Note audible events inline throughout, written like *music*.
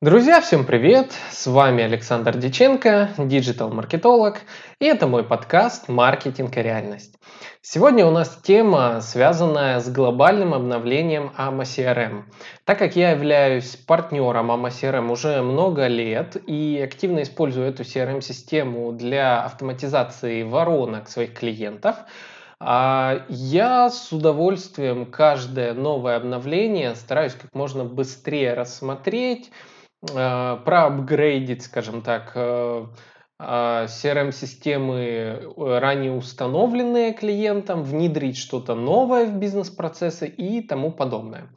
Друзья, всем привет! С вами Александр Диченко, диджитал-маркетолог, и это мой подкаст «Маркетинг и реальность». Сегодня у нас тема, связанная с глобальным обновлением AMA CRM. Так как я являюсь партнером AMA CRM уже много лет и активно использую эту CRM-систему для автоматизации воронок своих клиентов, а, я с удовольствием каждое новое обновление стараюсь как можно быстрее рассмотреть, проапгрейдить, скажем так, э, а, CRM-системы э, ранее установленные клиентам, внедрить что-то новое в бизнес-процессы и тому подобное.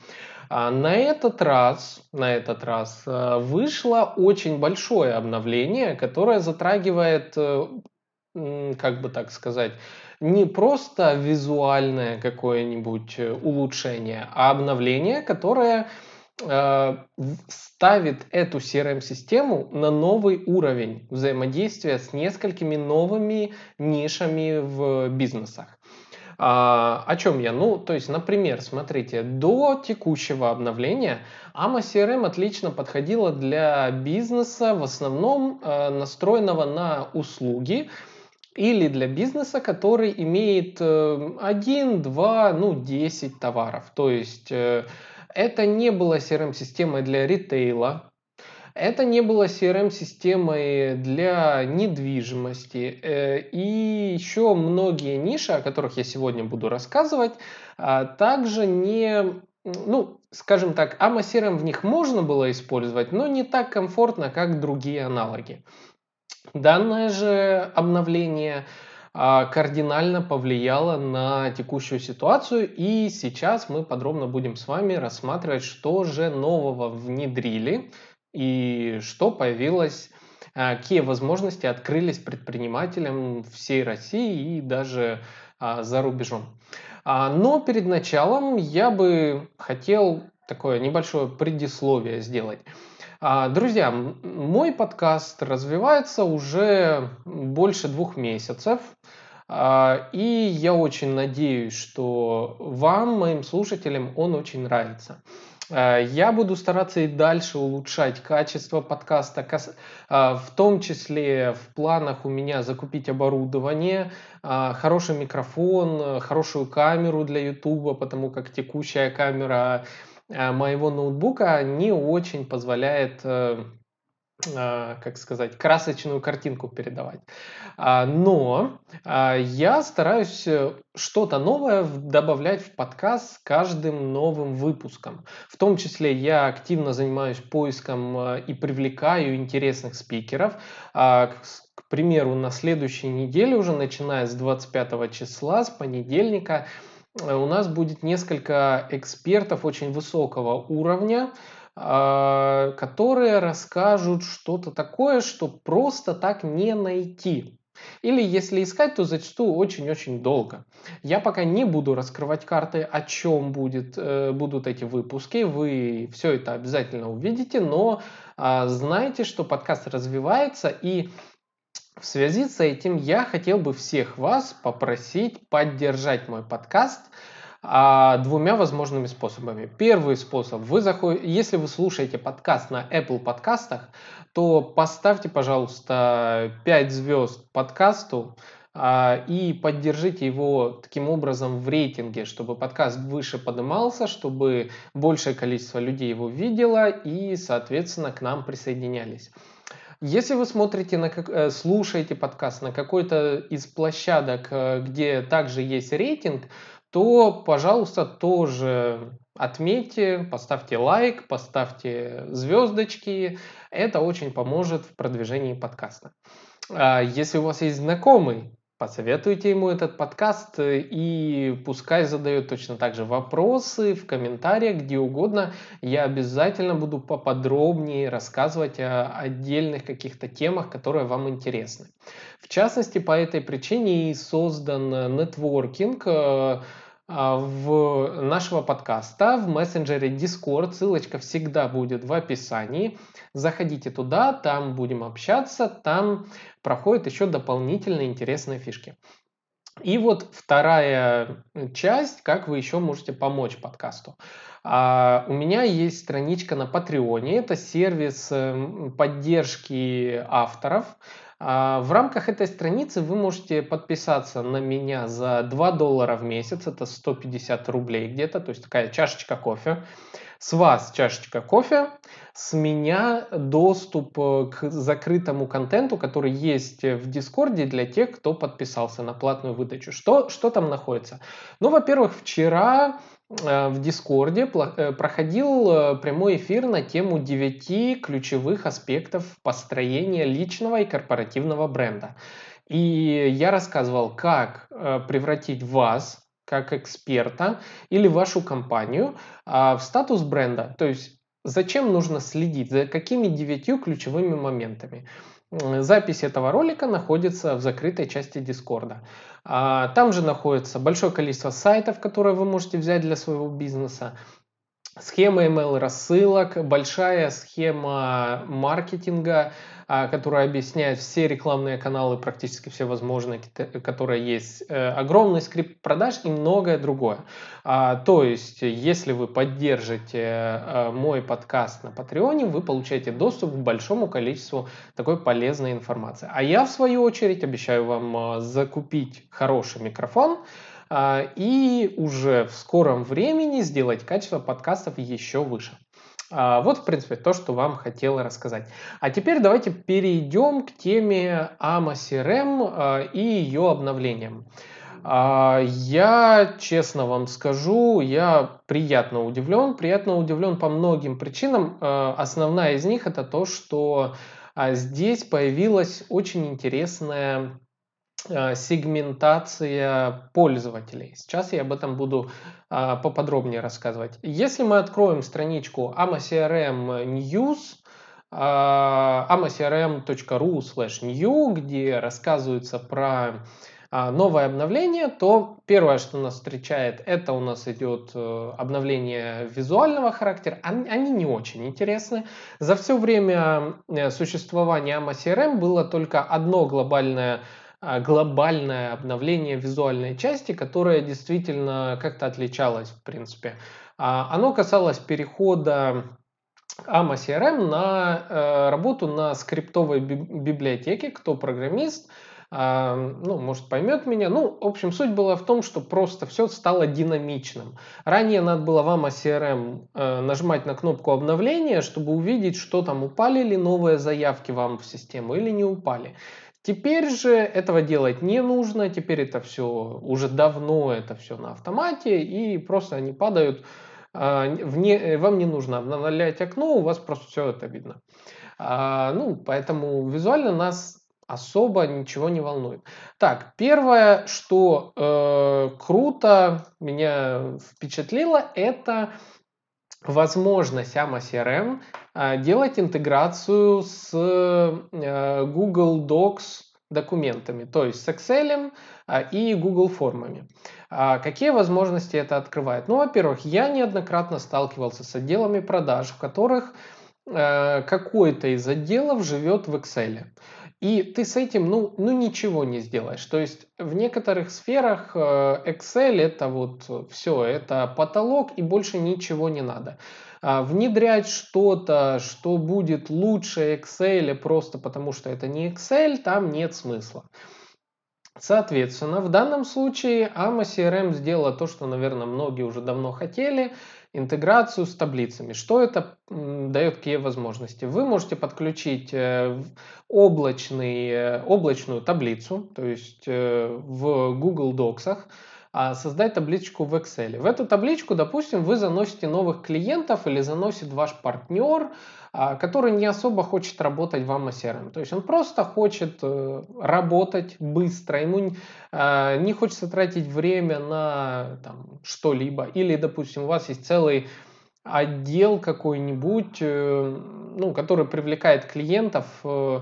А на этот раз, на этот раз вышло очень большое обновление, которое затрагивает, как бы так сказать, не просто визуальное какое-нибудь улучшение, а обновление, которое Э, ставит эту CRM-систему на новый уровень взаимодействия с несколькими новыми нишами в бизнесах. А, о чем я? Ну, то есть, например, смотрите, до текущего обновления AMA CRM отлично подходила для бизнеса, в основном э, настроенного на услуги, или для бизнеса, который имеет э, 1, 2, ну 10 товаров. То есть э, это не было CRM-системой для ритейла, это не было CRM-системой для недвижимости. Э, и еще многие ниши, о которых я сегодня буду рассказывать, а, также не, ну, скажем так, AMA CRM в них можно было использовать, но не так комфортно, как другие аналоги. Данное же обновление кардинально повлияло на текущую ситуацию. И сейчас мы подробно будем с вами рассматривать, что же нового внедрили и что появилось, а, какие возможности открылись предпринимателям всей России и даже а, за рубежом. Но перед началом я бы хотел такое небольшое предисловие сделать. А, друзья, мой подкаст развивается уже больше двух месяцев. А, и я очень надеюсь, что вам, моим слушателям, он очень нравится. А, я буду стараться и дальше улучшать качество подкаста, в том числе в планах у меня закупить оборудование, хороший микрофон, хорошую камеру для YouTube, потому как текущая камера моего ноутбука не очень позволяет э, э, как сказать, красочную картинку передавать. А, но я стараюсь что-то новое добавлять в подкаст с каждым новым выпуском. В том числе я активно занимаюсь поиском и привлекаю интересных спикеров. А, к примеру, на следующей неделе, уже начиная с 25 числа, с понедельника, Э, у нас будет несколько экспертов очень высокого уровня, а, которые расскажут что-то такое, что просто так не найти. Или если искать, то зачастую очень-очень долго. Я пока не буду раскрывать карты, о чем будет, э, будут эти выпуски. Вы все это обязательно увидите, но а, знайте, что подкаст развивается и в связи с этим я хотел бы всех вас попросить поддержать мой подкаст а, двумя возможными способами. Первый способ, вы заходите, если вы слушаете подкаст на Apple подкастах, то поставьте, пожалуйста, 5 звезд подкасту а, и поддержите его таким образом в рейтинге, чтобы подкаст выше поднимался, чтобы большее количество людей его видело и, соответственно, к нам присоединялись. Если вы смотрите, на, э, слушаете подкаст на какой-то из площадок, э, где также есть рейтинг, то, пожалуйста, тоже отметьте, поставьте лайк, поставьте звездочки. Это очень поможет в продвижении подкаста. А если у вас есть знакомый, Посоветуйте ему этот подкаст э, и пускай задает точно так же вопросы в комментариях, где угодно. Я обязательно буду поподробнее рассказывать о отдельных каких-то темах, которые вам интересны. В частности, по этой причине и создан нетворкинг э, а, в нашего подкаста в мессенджере Discord. Ссылочка всегда будет в описании. Заходите туда, там будем общаться, там проходят еще дополнительные интересные фишки. И вот вторая часть, как вы еще можете помочь подкасту. А у меня есть страничка на Патреоне. Это сервис эм, поддержки авторов. А в рамках этой страницы вы можете подписаться на меня за 2 доллара в месяц, это 150 рублей где-то, то есть такая чашечка кофе. С вас чашечка кофе, с меня доступ э, к закрытому контенту, который есть в Дискорде для тех, кто подписался на платную выдачу. Что, что там находится? Ну, во-первых, вчера Э, в Дискорде э, проходил э, прямой эфир на тему 9 ключевых аспектов построения личного и корпоративного бренда. И я рассказывал, как превратить вас, как эксперта или вашу компанию в статус бренда. То есть зачем нужно следить, за какими девятью ключевыми моментами. Запись этого ролика находится в закрытой части Дискорда. А, там же находится большое количество сайтов, которые вы можете взять для своего бизнеса. Схема email рассылок, большая схема маркетинга, которая объясняет все рекламные каналы, практически все возможные, которые есть, э, огромный скрипт продаж и многое другое. А, то есть, если вы поддержите э, мой подкаст на Патреоне, вы получаете доступ к большому количеству такой полезной информации. А я, в свою очередь, обещаю вам э, закупить хороший микрофон, и уже в скором времени сделать качество подкастов еще выше. А, вот, в принципе, то, что вам хотела рассказать. А теперь давайте перейдем к теме AMA CRM а, и ее обновлением. А, я, честно вам скажу, я приятно удивлен. Приятно удивлен по многим причинам. Основная из них это то, что здесь появилась очень интересная сегментация пользователей. Сейчас я об этом буду а, поподробнее рассказывать. Если мы откроем страничку AmaCRM News, а, amacrm.ru slash new, где рассказывается про а, новое обновление, то первое, что нас встречает, это у нас идет э, обновление визуального характера. Они не очень интересны. За все время э, существования AmaCRM было только одно глобальное глобальное обновление визуальной части, которое действительно как-то отличалось, в принципе. А, оно касалось перехода AMA CRM на э, работу на скриптовой библиотеке. Кто программист, а, ну, может, поймет меня. Ну, в общем, суть была в том, что просто все стало динамичным. Ранее надо было в AMA CRM э, нажимать на кнопку обновления, чтобы увидеть, что там упали ли новые заявки вам в систему или не упали. Теперь же этого делать не нужно, теперь это все уже давно это все на автомате и просто они падают. А, вне, вам не нужно обновлять окно, у вас просто все это видно. А, ну, поэтому визуально нас особо ничего не волнует. Так, первое, что э, круто меня впечатлило, это возможность AMA CRM а, делать интеграцию с э, Google Docs документами, то есть с Excel а, и Google формами. А какие возможности это открывает? Ну, во-первых, я неоднократно сталкивался с отделами продаж, в которых э, какой-то из отделов живет в Excel. И ты с этим, ну, ну, ничего не сделаешь. То есть в некоторых сферах э, Excel это вот все, это потолок и больше ничего не надо. А внедрять что-то, что будет лучше Excel просто потому, что это не Excel, там нет смысла. Соответственно, в данном случае AMA CRM сделала то, что, наверное, многие уже давно хотели – интеграцию с таблицами. Что это дает, какие возможности? Вы можете подключить э, облачный, э, облачную таблицу, то есть э, в Google Docs, создать табличку в Excel. В эту табличку, допустим, вы заносите новых клиентов или заносит ваш партнер, а, который не особо хочет работать в AMA То есть он просто хочет э, работать быстро, ему а, не хочется тратить время на там, что-либо. Или, допустим, у вас есть целый отдел какой-нибудь, э, ну, который привлекает клиентов э,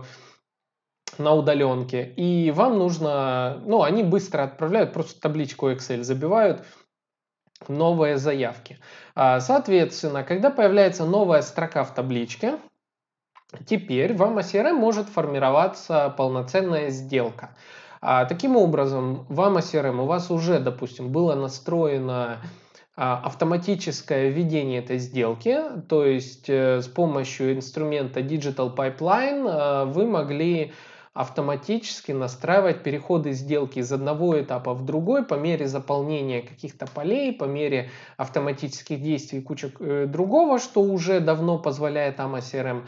на удаленке, и вам нужно, ну, они быстро отправляют, просто табличку Excel забивают, новые заявки. А, соответственно, когда появляется новая строка в табличке, теперь в AMA может формироваться полноценная сделка. А, таким образом, в AMA у вас уже, допустим, было настроено автоматическое введение этой сделки, то есть э, с помощью инструмента Digital Pipeline вы могли автоматически настраивать переходы сделки из одного этапа в другой по мере заполнения каких-то полей, по мере автоматических действий куча э, другого, что уже давно позволяет AMA CRM.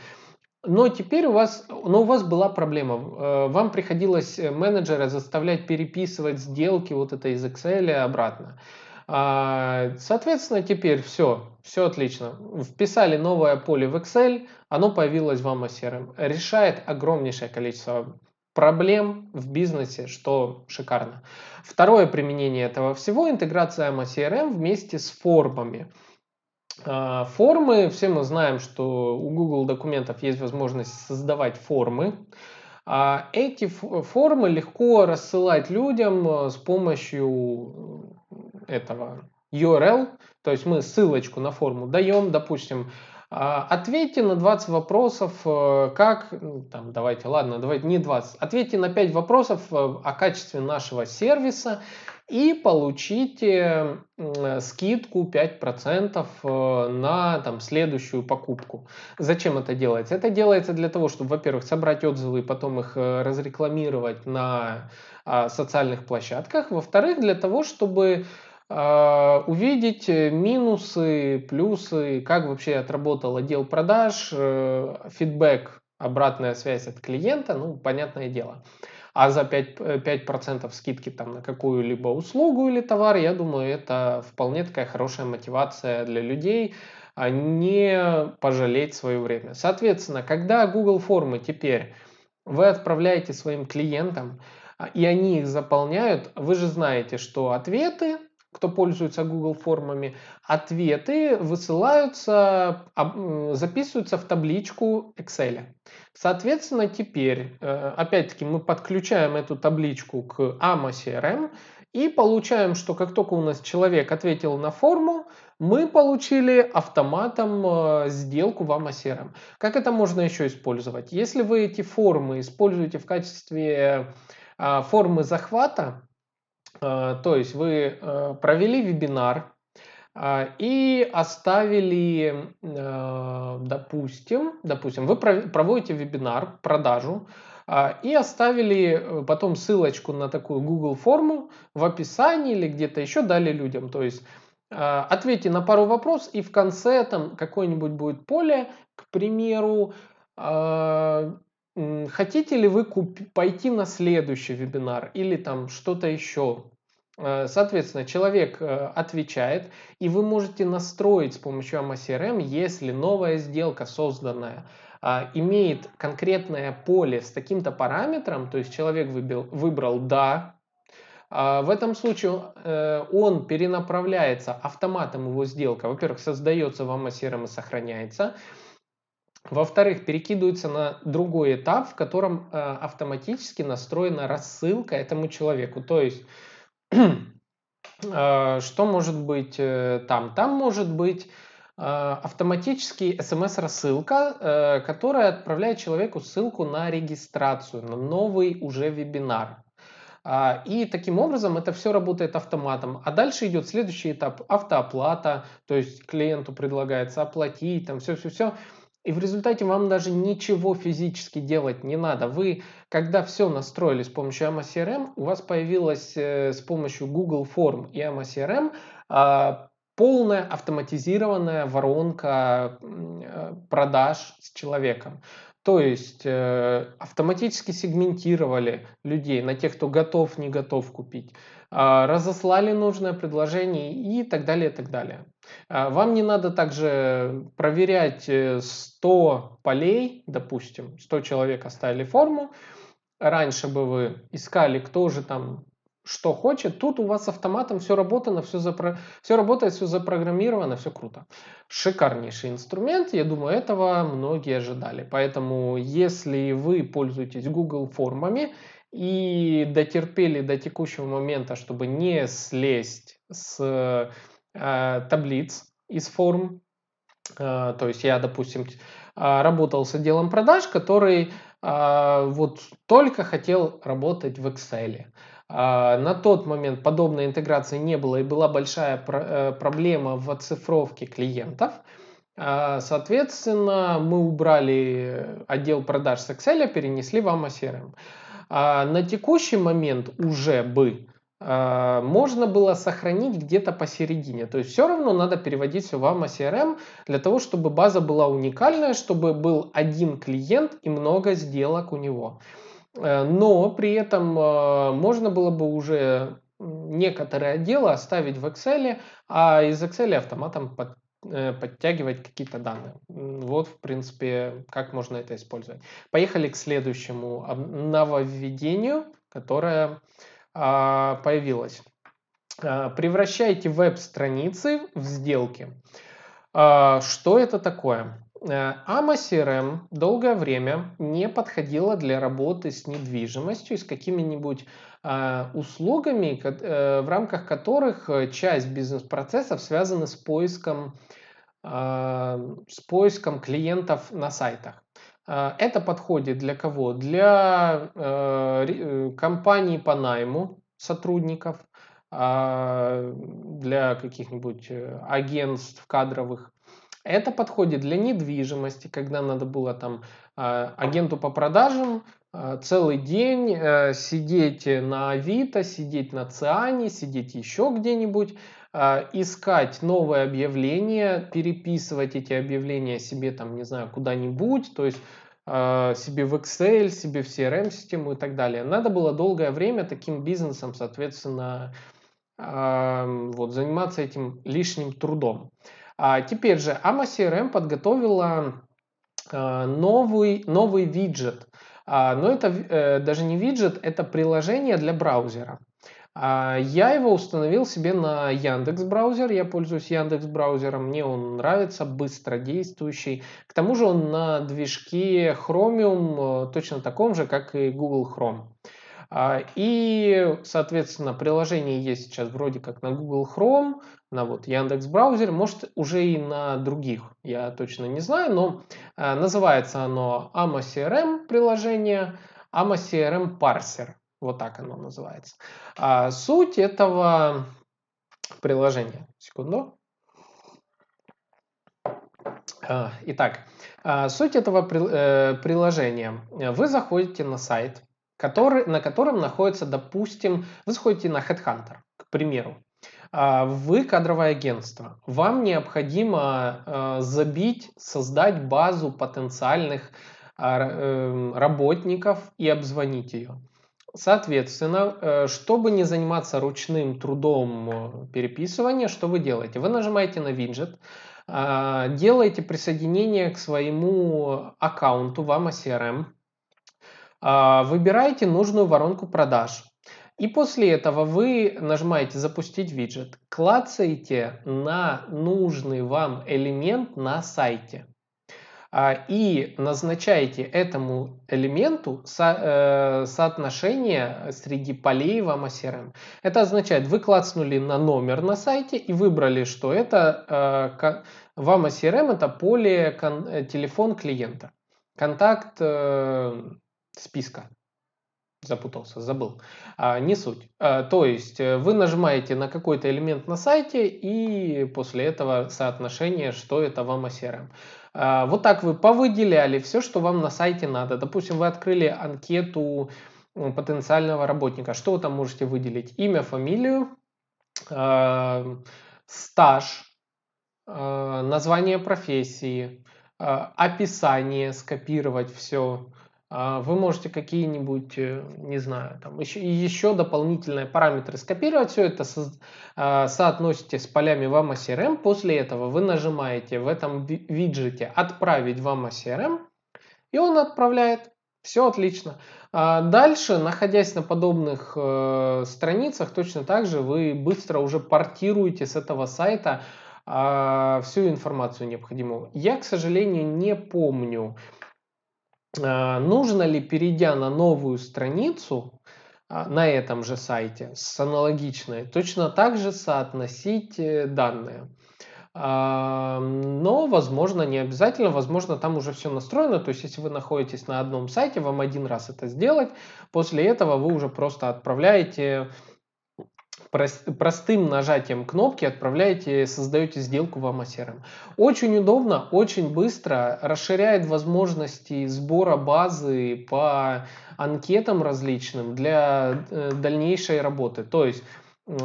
Но теперь у вас, но у вас была проблема. Э, вам приходилось менеджера заставлять переписывать сделки вот это из Excel обратно. А, соответственно, теперь все, все отлично. Вписали новое поле в Excel, оно появилось в AMA CRM. Решает огромнейшее количество проблем в бизнесе, что шикарно. Второе применение этого всего – интеграция CRM вместе с формами. А, формы, все мы знаем, что у Google документов есть возможность создавать формы. А эти формы легко рассылать людям э, с помощью этого URL, то есть мы ссылочку на форму даем, допустим, а, ответьте на 20 вопросов, э, как, ну, там, давайте, ладно, давайте не 20, ответьте на 5 вопросов э, о качестве нашего сервиса и получите скидку 5% э, на там, следующую покупку. Зачем это делается? Это делается для того, чтобы, во-первых, собрать отзывы и потом их разрекламировать на а, социальных площадках. Во-вторых, для того, чтобы увидеть э, минусы, плюсы, как вообще отработал отдел продаж, э, фидбэк, обратная связь от клиента, ну, понятное дело. А за 5%, 5 скидки там на какую-либо услугу или товар, я думаю, это вполне такая хорошая мотивация для людей а не пожалеть свое время. Соответственно, когда Google формы теперь вы отправляете своим клиентам, а, и они их заполняют, вы же знаете, что ответы кто пользуется Google формами, ответы высылаются, записываются в табличку Excel. Соответственно, теперь, э, опять-таки, мы подключаем эту табличку к AMA CRM и получаем, что как только у нас человек ответил на форму, мы получили автоматом э, сделку в AMA CRM. Как это можно еще использовать? Если вы эти формы используете в качестве э, формы захвата, то есть вы э, провели вебинар а, и оставили, э, допустим, допустим, вы проводите вебинар, продажу, а, и оставили э, потом ссылочку на такую Google форму в описании или где-то еще дали людям. То есть ответьте на пару вопросов и в конце там какое-нибудь будет поле, к примеру, хотите ли вы куп- пойти на следующий вебинар или там что-то еще. Э, соответственно, человек э, отвечает, и вы можете настроить с помощью AMA CRM, если новая сделка созданная а, имеет конкретное поле с таким-то параметром, то есть человек выбил, выбрал «да», а, в этом случае э, он перенаправляется автоматом его сделка. Во-первых, создается в AMA CRM и сохраняется. Во-вторых, перекидывается на другой этап, в котором э, автоматически настроена рассылка этому человеку. То есть, *clears throat* э, что может быть э, там? Там может быть э, автоматически смс-рассылка, э, которая отправляет человеку ссылку на регистрацию, на новый уже вебинар. А, и таким образом это все работает автоматом. А дальше идет следующий этап автооплата, то есть клиенту предлагается оплатить, там все-все-все. И в результате вам даже ничего физически делать не надо. Вы, когда все настроили с помощью AMA CRM, у вас появилась э, с помощью Google Form и AMA CRM э, полная автоматизированная воронка э, продаж с человеком. То есть э, автоматически сегментировали людей на тех, кто готов, не готов купить, разослали нужное предложение и так далее, и так далее. А, вам не надо также проверять 100 э, полей, допустим, 100 человек оставили форму. Раньше бы вы искали, кто же там что хочет. Тут у вас автоматом все работано, все, запро... все работает, все запрограммировано, все круто. Шикарнейший инструмент, я думаю, этого многие ожидали. Поэтому, если вы пользуетесь Google формами и дотерпели до текущего момента, чтобы не слезть с Э, таблиц из форм. Э, то есть я, допустим, э, работал с отделом продаж, который вот только хотел работать в Excel. На тот момент подобной интеграции не было и была большая проблема в оцифровке клиентов. Соответственно, мы убрали отдел продаж с Excel, перенесли в AMA CRM. На текущий момент уже бы а, можно было сохранить где-то посередине. То есть все равно надо переводить все в AMA CRM для того, чтобы база была уникальная, чтобы был один клиент и много сделок у него. Э, но при этом э, можно было бы уже некоторые отделы оставить в Excel, а из Excel автоматом подтягивать какие-то данные. Вот, в принципе, как можно это использовать. Поехали к следующему нововведению, которое а, появилась. А, превращайте веб-страницы в сделки. А, что это такое? AMA CRM долгое время не подходила для работы с недвижимостью с какими-нибудь услугами, э, в рамках которых часть бизнес-процессов связана с поиском, с поиском клиентов на сайтах. А, это подходит для кого? Для э, э, компаний по найму сотрудников, а, для каких-нибудь э, агентств кадровых. Это подходит для недвижимости, когда надо было там а, агенту по продажам целый день сидеть на Авито, сидеть на Циане, сидеть еще где-нибудь, искать новые объявления, переписывать эти объявления себе там, не знаю, куда-нибудь, то есть себе в Excel, себе в CRM-систему и так далее. Надо было долгое время таким бизнесом, соответственно, вот, заниматься этим лишним трудом. А теперь же AMA CRM подготовила новый, новый виджет. Но это э, даже не виджет, это приложение для браузера. А, я его установил себе на Яндекс браузер. Я пользуюсь Яндекс браузером. Мне он нравится, быстро действующий. К тому же он на движке Chromium э, точно таком же, как и Google Chrome. А, и, соответственно, приложение есть сейчас вроде как на Google Chrome, на вот Яндекс браузере, может уже и на других, я точно не знаю, но э, называется оно AMA CRM приложение, AMA CRM Parser. Вот так оно называется. А суть этого приложения. Секунду. А, итак, а, суть этого э, приложения. Вы заходите на сайт, который, на котором находится, допустим, вы заходите на Headhunter, к примеру. А, вы кадровое агентство. Вам необходимо забить, создать базу потенциальных эм, работников и обзвонить ее. Соответственно, э, чтобы не заниматься ручным трудом переписывания, что вы делаете? Вы нажимаете на виджет, делаете присоединение к своему аккаунту в AMA CRM, выбираете нужную воронку продаж. И после этого вы нажимаете «Запустить виджет», клацаете на нужный вам элемент на сайте. А, и назначаете этому элементу со, э, соотношение среди полей в AMA Это означает, вы клацнули на номер на сайте и выбрали, что это э, в AMA это поле кон, э, телефон клиента, контакт э, списка запутался, забыл. А, не суть. А, то есть э, вы нажимаете на какой-то элемент на сайте и после этого соотношение, что это вам CRM. А, вот так вы повыделяли все, что вам на сайте надо. Допустим, вы открыли анкету потенциального работника. Что вы там можете выделить? Имя, фамилию, а, стаж, а, название профессии, описание, скопировать все, вы можете какие-нибудь, э, не знаю, там еще, еще дополнительные параметры скопировать, все это со, а, соотносите с полями в CRM. После этого вы нажимаете в этом виджете «Отправить в CRM», и он отправляет. Все отлично. А дальше, находясь на подобных э, страницах, точно так же вы быстро уже портируете с этого сайта всю информацию необходимую. Я, к сожалению, не помню, а, нужно ли, перейдя на новую страницу а, на этом же сайте с аналогичной, точно так же соотносить э, данные. но, возможно, не обязательно, возможно, там уже все настроено, то есть, если вы находитесь на одном сайте, вам один раз это сделать, после этого вы уже просто отправляете простым нажатием кнопки отправляете, создаете сделку в AMA Очень удобно, очень быстро, расширяет возможности сбора базы по анкетам различным для э, дальнейшей работы. То есть,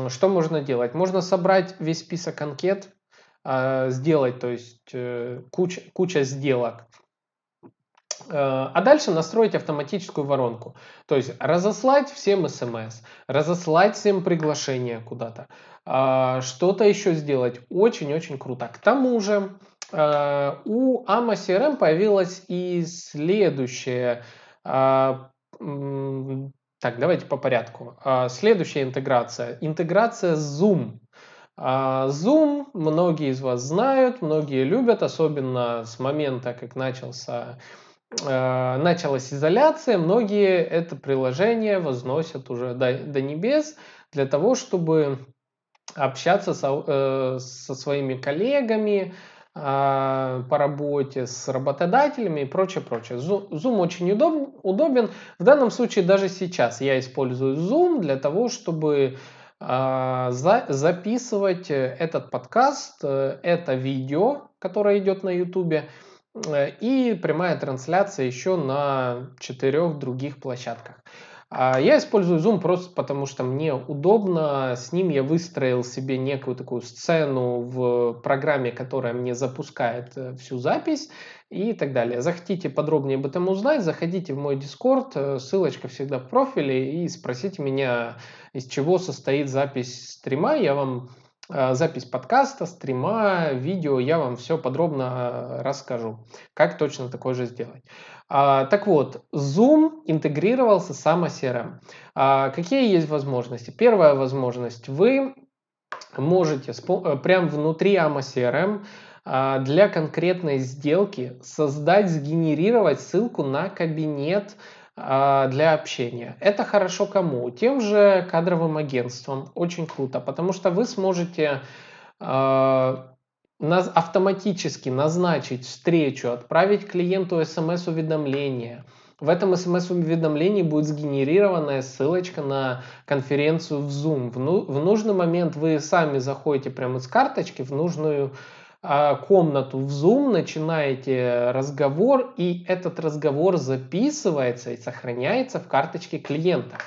что можно делать? Можно собрать весь список анкет, а, сделать, то есть э, куча, куча сделок, а дальше настроить автоматическую воронку. То есть разослать всем смс, разослать всем приглашение куда-то, а, что-то еще сделать. Очень-очень круто. К тому же э, у AMA CRM появилась и следующая так, давайте по порядку. Следующая интеграция. Интеграция Zoom. Zoom многие из вас знают, многие любят, особенно с момента, как начался Э, началась изоляция, многие это приложение возносят уже до, до небес для того, чтобы общаться со, э, со своими коллегами э, по работе, с работодателями и прочее, прочее. Zoom, очень удоб, удобен. В данном случае даже сейчас я использую Zoom для того, чтобы э, за, записывать этот подкаст, э, это видео, которое идет на YouTube, Э, и прямая трансляция еще на четырех других площадках. А я использую Zoom просто потому, что мне удобно. С ним я выстроил себе некую такую сцену в программе, которая мне запускает э, всю запись и так далее. Захотите подробнее об этом узнать, заходите в мой Discord, э, ссылочка всегда в профиле, и спросите меня, из чего состоит запись стрима. Я вам Э, запись подкаста, стрима, видео, я вам все подробно э, расскажу, как точно такое же сделать. А, так вот, Zoom интегрировался с CRM. А, какие есть возможности? Первая возможность, вы можете э, прямо внутри AMA CRM для конкретной сделки создать, сгенерировать ссылку на кабинет для общения. Это хорошо кому? Тем же кадровым агентствам. Очень круто, потому что вы сможете а, автоматически назначить встречу, отправить клиенту смс-уведомление. В этом смс-уведомлении будет сгенерированная ссылочка на конференцию в Zoom. В, ну, нужный момент вы сами заходите прямо из карточки в нужную а, комнату в Zoom, начинаете разговор, и этот разговор записывается и сохраняется в карточке клиента.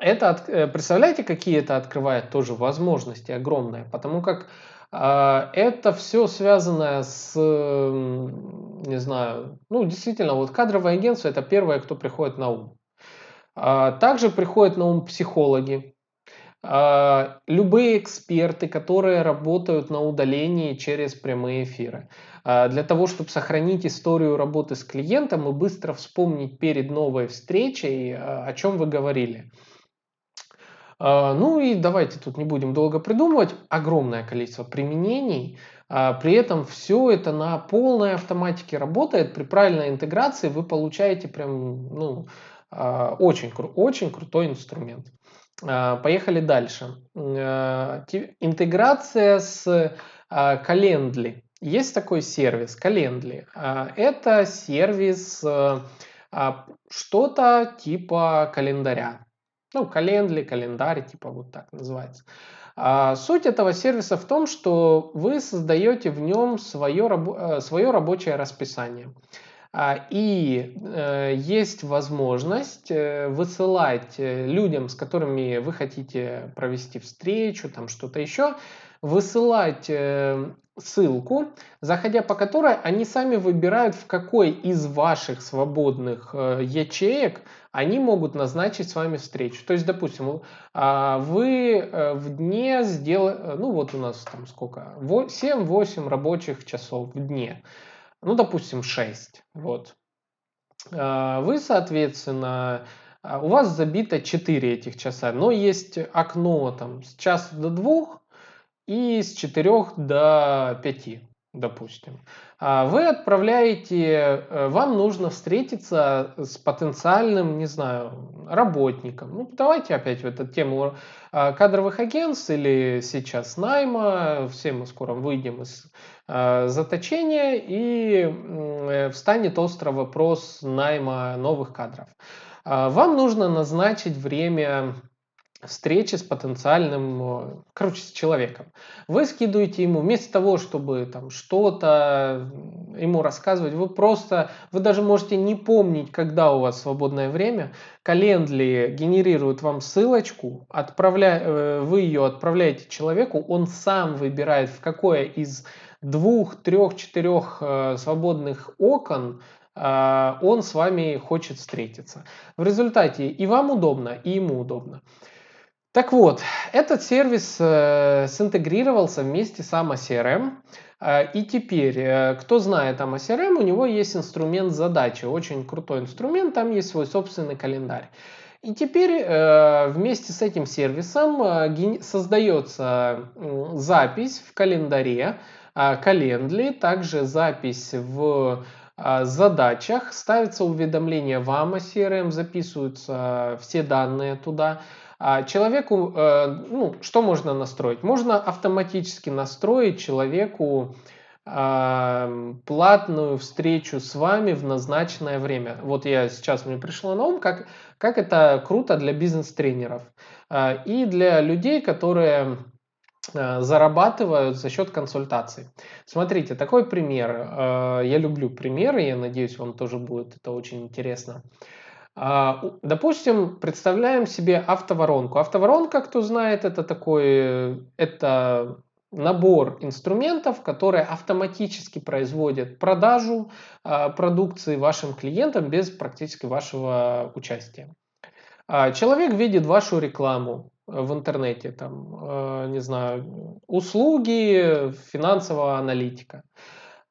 Это, э, представляете, какие это открывает тоже возможности огромные, потому как э, это все связано с, не знаю, ну действительно, вот кадровое агентство это первое, кто приходит на ум. А, также приходят на ум психологи, а, любые эксперты, которые работают на удалении через прямые эфиры. А, для того, чтобы сохранить историю работы с клиентом и быстро вспомнить перед новой встречей, а, о чем вы говорили. Ну и давайте тут не будем долго придумывать. Огромное количество применений. При этом все это на полной автоматике работает. При правильной интеграции вы получаете прям ну, очень, очень крутой инструмент. А, поехали дальше. А, интеграция с Calendly. А, Есть такой сервис Calendly. Это сервис что-то типа календаря. Ну, Calendly, календарь, типа вот так называется. Суть этого сервиса в том, что вы создаете в нем свое, свое рабочее расписание. А, и э, есть возможность э, высылать э, людям, с которыми вы хотите провести встречу, там что-то еще, высылать ссылку, заходя по которой они сами выбирают, в какой из ваших свободных ячеек они могут назначить с вами встречу. То есть, допустим, а, вы в дне сделали, ну вот у нас там сколько, 7-8 рабочих часов в дне ну, допустим, 6. Вот. А, вы, соответственно, а, у вас забито 4 этих часа, но есть окно там с часа до 2 и с 4 до 5. Допустим, а, вы отправляете, э, вам нужно встретиться с потенциальным, не знаю, работником. Ну, давайте опять в эту тему а, кадровых агентств или сейчас найма. Все мы скоро выйдем из а, заточения и э, встанет острый вопрос найма новых кадров. Вам нужно назначить время встречи с потенциальным, э, короче, с человеком. Вы скидываете ему, вместо того, чтобы там что-то ему рассказывать, вы просто, вы даже можете не помнить, когда у вас свободное время. Календли генерирует вам ссылочку, отправля... Э, вы ее отправляете человеку, он сам выбирает, в какое из двух, трех, четырех э, свободных окон он с вами хочет встретиться. В результате и вам удобно, и ему удобно. Так вот, этот сервис э, синтегрировался вместе с AMA CRM. Э, и теперь, э, кто знает AMA CRM, у него есть инструмент задачи, очень крутой инструмент, там есть свой собственный календарь. И теперь э, вместе с этим сервисом создается запись в календаре, э, календли, также запись в задачах, ставится уведомление в AMA CRM, записываются все данные туда. А человеку, э, ну, что можно настроить? Можно автоматически настроить человеку платную встречу с вами в назначенное время. Вот я сейчас мне пришло на ум, как, как это круто для бизнес-тренеров а, и для людей, которые а, зарабатывают за счет консультаций. Смотрите, такой пример. Я люблю примеры, я надеюсь, вам тоже будет это очень интересно. А, допустим, представляем себе автоворонку. Автоворонка, кто знает, это такой, это набор инструментов, которые автоматически производят продажу а, продукции вашим клиентам без практически вашего участия. А, человек видит вашу рекламу в интернете, там, не знаю, услуги финансового аналитика.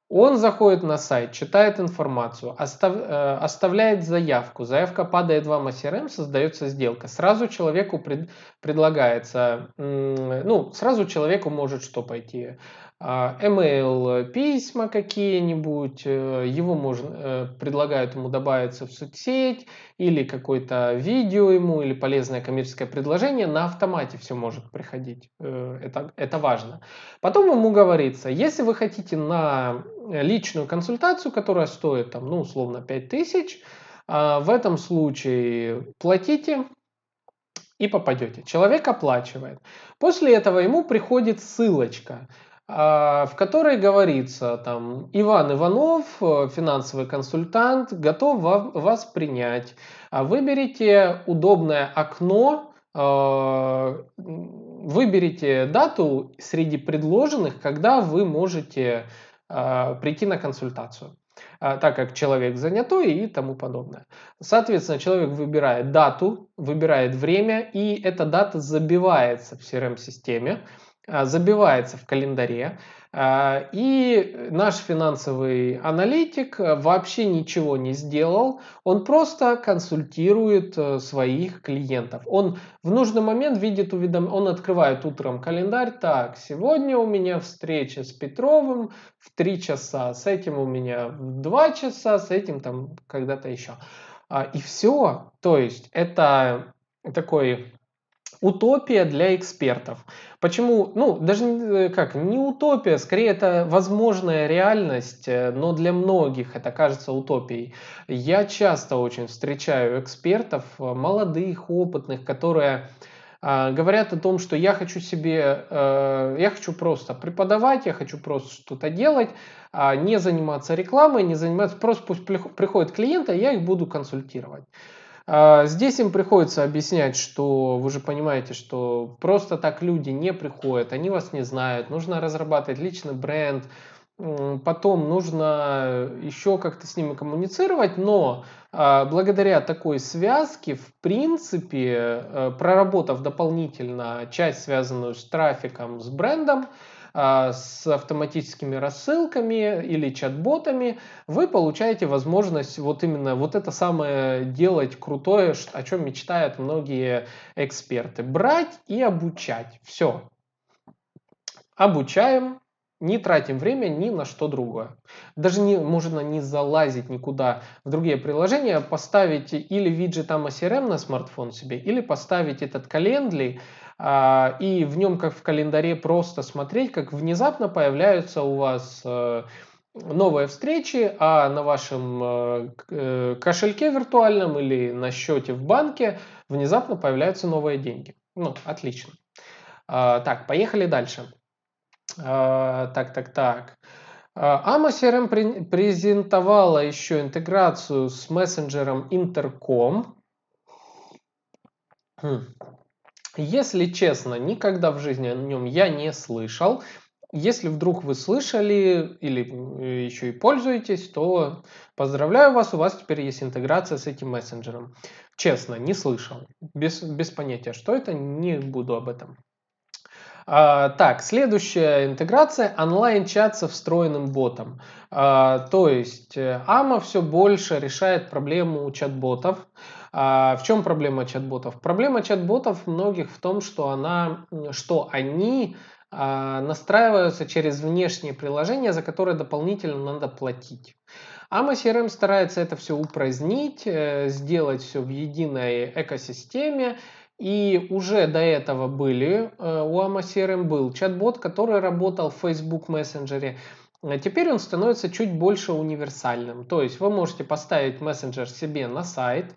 Он заходит на сайт, читает информацию, остав, э, оставляет заявку. Заявка падает вам CRM, создается сделка. Сразу человеку пред, предлагается, ну, сразу человеку может что пойти? А, email письма какие-нибудь, э, его можно, э, предлагают ему добавиться в соцсеть, или какое-то видео ему, или полезное коммерческое предложение, на автомате все может приходить. Э, это, это важно. Потом ему говорится, если вы хотите на личную консультацию, которая стоит, там, ну, условно, 5000, а, в этом случае платите, и попадете. Человек оплачивает. После этого ему приходит ссылочка. А, в которой говорится, там, Иван Иванов, э, финансовый консультант, готов вас принять. А выберите удобное окно, а, выберите дату среди предложенных, когда вы можете прийти на консультацию так как человек занятой и тому подобное. Соответственно, человек выбирает дату, выбирает время, и эта дата забивается в CRM-системе. А, забивается в календаре, а, и наш финансовый аналитик вообще ничего не сделал, он просто консультирует э, своих клиентов. Он в нужный момент видит уведомление, он открывает утром календарь, так, сегодня у меня встреча с Петровым в 3 часа, с этим у меня в 2 часа, с этим там когда-то еще. А, и все, то есть это такой утопия для экспертов. Почему? Ну, даже э, как, не утопия, скорее это возможная реальность, э, но для многих это кажется утопией. Я часто очень встречаю экспертов, э, молодых, опытных, которые э, говорят о том, что я хочу себе, я хочу просто преподавать, я хочу просто что-то делать, э, не заниматься рекламой, не заниматься, просто пусть приходят клиенты, я их буду консультировать. А, здесь им приходится объяснять, что вы же понимаете, что просто так люди не приходят, они вас не знают, нужно разрабатывать личный бренд, потом нужно еще как-то с ними коммуницировать, но а, благодаря такой связке, в принципе, э, проработав дополнительно часть, связанную с трафиком, с брендом, с автоматическими рассылками или чат-ботами, вы получаете возможность вот именно вот это самое делать крутое, о чем мечтают многие эксперты. Брать и обучать. Все. Обучаем, не тратим время ни на что другое. Даже не, можно не залазить никуда в другие приложения, поставить или виджет AMA CRM на смартфон себе, или поставить этот календарь а, и в нем, как в календаре, просто смотреть, как внезапно появляются у вас э, новые встречи, а на вашем э, э, кошельке виртуальном или на счете в банке внезапно появляются новые деньги. Ну, отлично. А, так, поехали дальше. А, так, так, так. AMA CRM презентовала еще интеграцию с мессенджером Intercom. Если честно, никогда в жизни о нем я не слышал. Если вдруг вы слышали или еще и пользуетесь, то поздравляю вас, у вас теперь есть интеграция с этим мессенджером. Честно, не слышал, без, без понятия, что это, не буду об этом. А, так, следующая интеграция онлайн-чат со встроенным ботом. А, то есть э, все больше решает проблему чат-ботов. А, в чем проблема чат-ботов? Проблема чат-ботов многих в том, что, она, что они а, настраиваются через внешние приложения, за которые дополнительно надо платить. AMA CRM старается это все упразднить, э, сделать все в единой экосистеме, и уже до этого были, э, у AMA CRM был чат-бот, который работал в Facebook мессенджере. А теперь он становится чуть больше универсальным. То есть вы можете поставить мессенджер себе на сайт.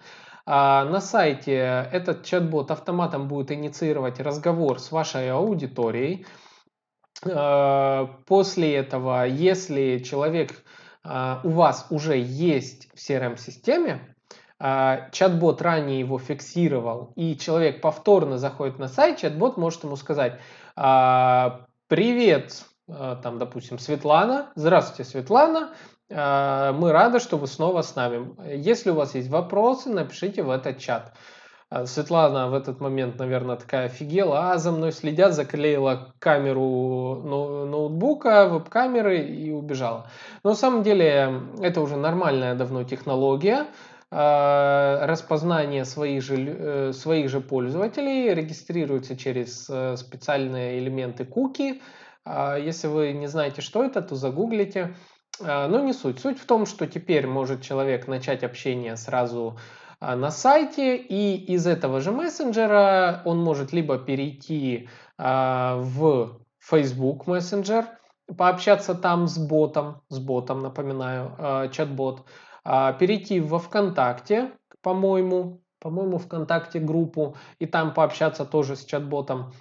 А на сайте этот чат-бот автоматом будет инициировать разговор с вашей аудиторией. А, после этого, если человек у вас уже есть в CRM-системе, а, чат-бот ранее его фиксировал, и человек повторно заходит на сайт, чат-бот может ему сказать, «А, привет, а, там, допустим, Светлана, здравствуйте, Светлана, мы рады, что вы снова с нами. Если у вас есть вопросы, напишите в этот чат. Светлана в этот момент, наверное, такая офигела, а за мной следят, заклеила камеру ноутбука, веб-камеры и убежала. Но на самом деле это уже нормальная давно технология, а, распознание своих же, э, своих же пользователей регистрируется через э, специальные элементы куки. А, если вы не знаете, что это, то загуглите. А, но не суть. Суть в том, что теперь может человек начать общение сразу на сайте, и из этого же мессенджера он может либо перейти в Facebook Messenger, пообщаться там с ботом, с ботом, напоминаю, чат-бот, а, перейти во ВКонтакте, по-моему, по-моему, ВКонтакте группу, и там пообщаться тоже с чат-ботом.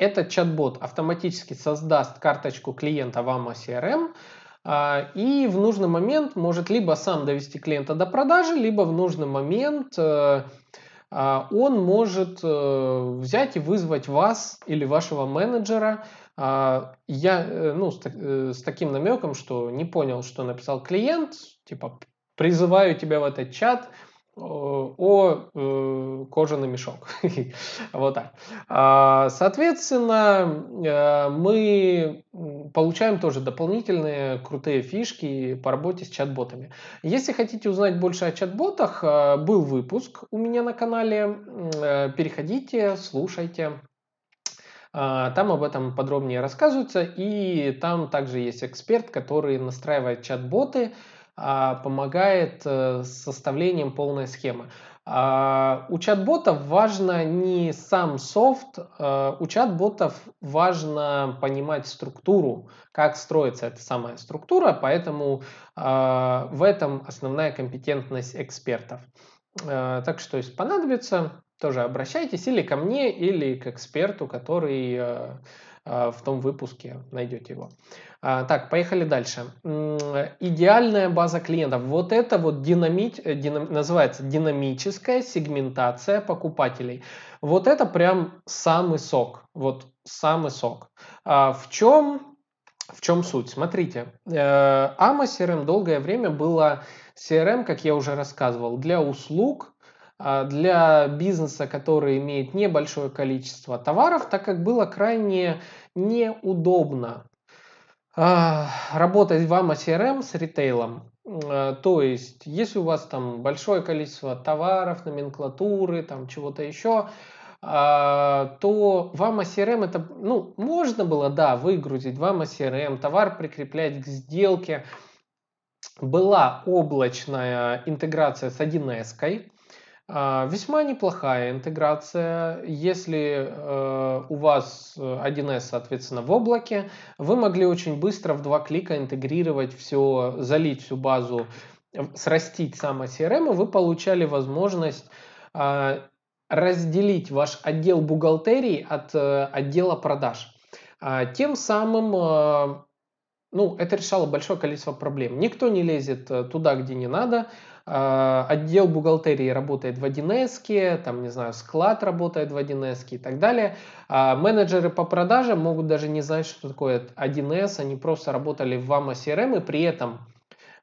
А, этот чат-бот автоматически создаст карточку клиента в AMA CRM, а, и в нужный момент может либо сам довести клиента до продажи, либо в нужный момент э, он может э, взять и вызвать вас или вашего менеджера. А, я э, ну, с таким намеком, что не понял, что написал клиент, типа призываю тебя в этот чат о, о э, кожаный мешок. *laughs* вот так. А, соответственно, э, мы получаем тоже дополнительные крутые фишки по работе с чат-ботами. Если хотите узнать больше о чат-ботах, был выпуск у меня на канале. Переходите, слушайте. А, там об этом подробнее рассказывается, и там также есть эксперт, который настраивает чат-боты, помогает э, составлением полной схемы. А, у чат-ботов важно не сам софт, у чат-ботов важно понимать структуру, как строится эта самая структура, поэтому в этом основная компетентность экспертов. Так что, если понадобится, тоже обращайтесь или ко мне, или к эксперту, который в том выпуске найдете его. А, так, поехали дальше. Идеальная база клиентов. Вот это вот динамит, э, динам, называется динамическая сегментация покупателей. Вот это прям самый сок. Вот самый сок. А в чем, в чем суть? Смотрите, AMA CRM долгое время было CRM, как я уже рассказывал, для услуг, а, для бизнеса, который имеет небольшое количество товаров, так как было крайне неудобно работать в AMA CRM с ритейлом. А, то есть, если у вас там большое количество товаров, номенклатуры, там чего-то еще, то вам CRM это, ну, можно было, да, выгрузить вам CRM, товар прикреплять к сделке. Была облачная интеграция с 1С, а, весьма неплохая интеграция. Если э, у вас 1С, соответственно, в облаке, вы могли очень быстро в два клика интегрировать все, залить всю базу, срастить сам CRM, и вы получали возможность а, разделить ваш отдел бухгалтерии от э, отдела продаж. А, тем самым э, ну, это решало большое количество проблем. Никто не лезет туда, где не надо. А, отдел бухгалтерии работает в 1С, там, не знаю, склад работает в 1С и так далее. А менеджеры по продажам могут даже не знать, что такое 1С, они просто работали в VAMA CRM и при этом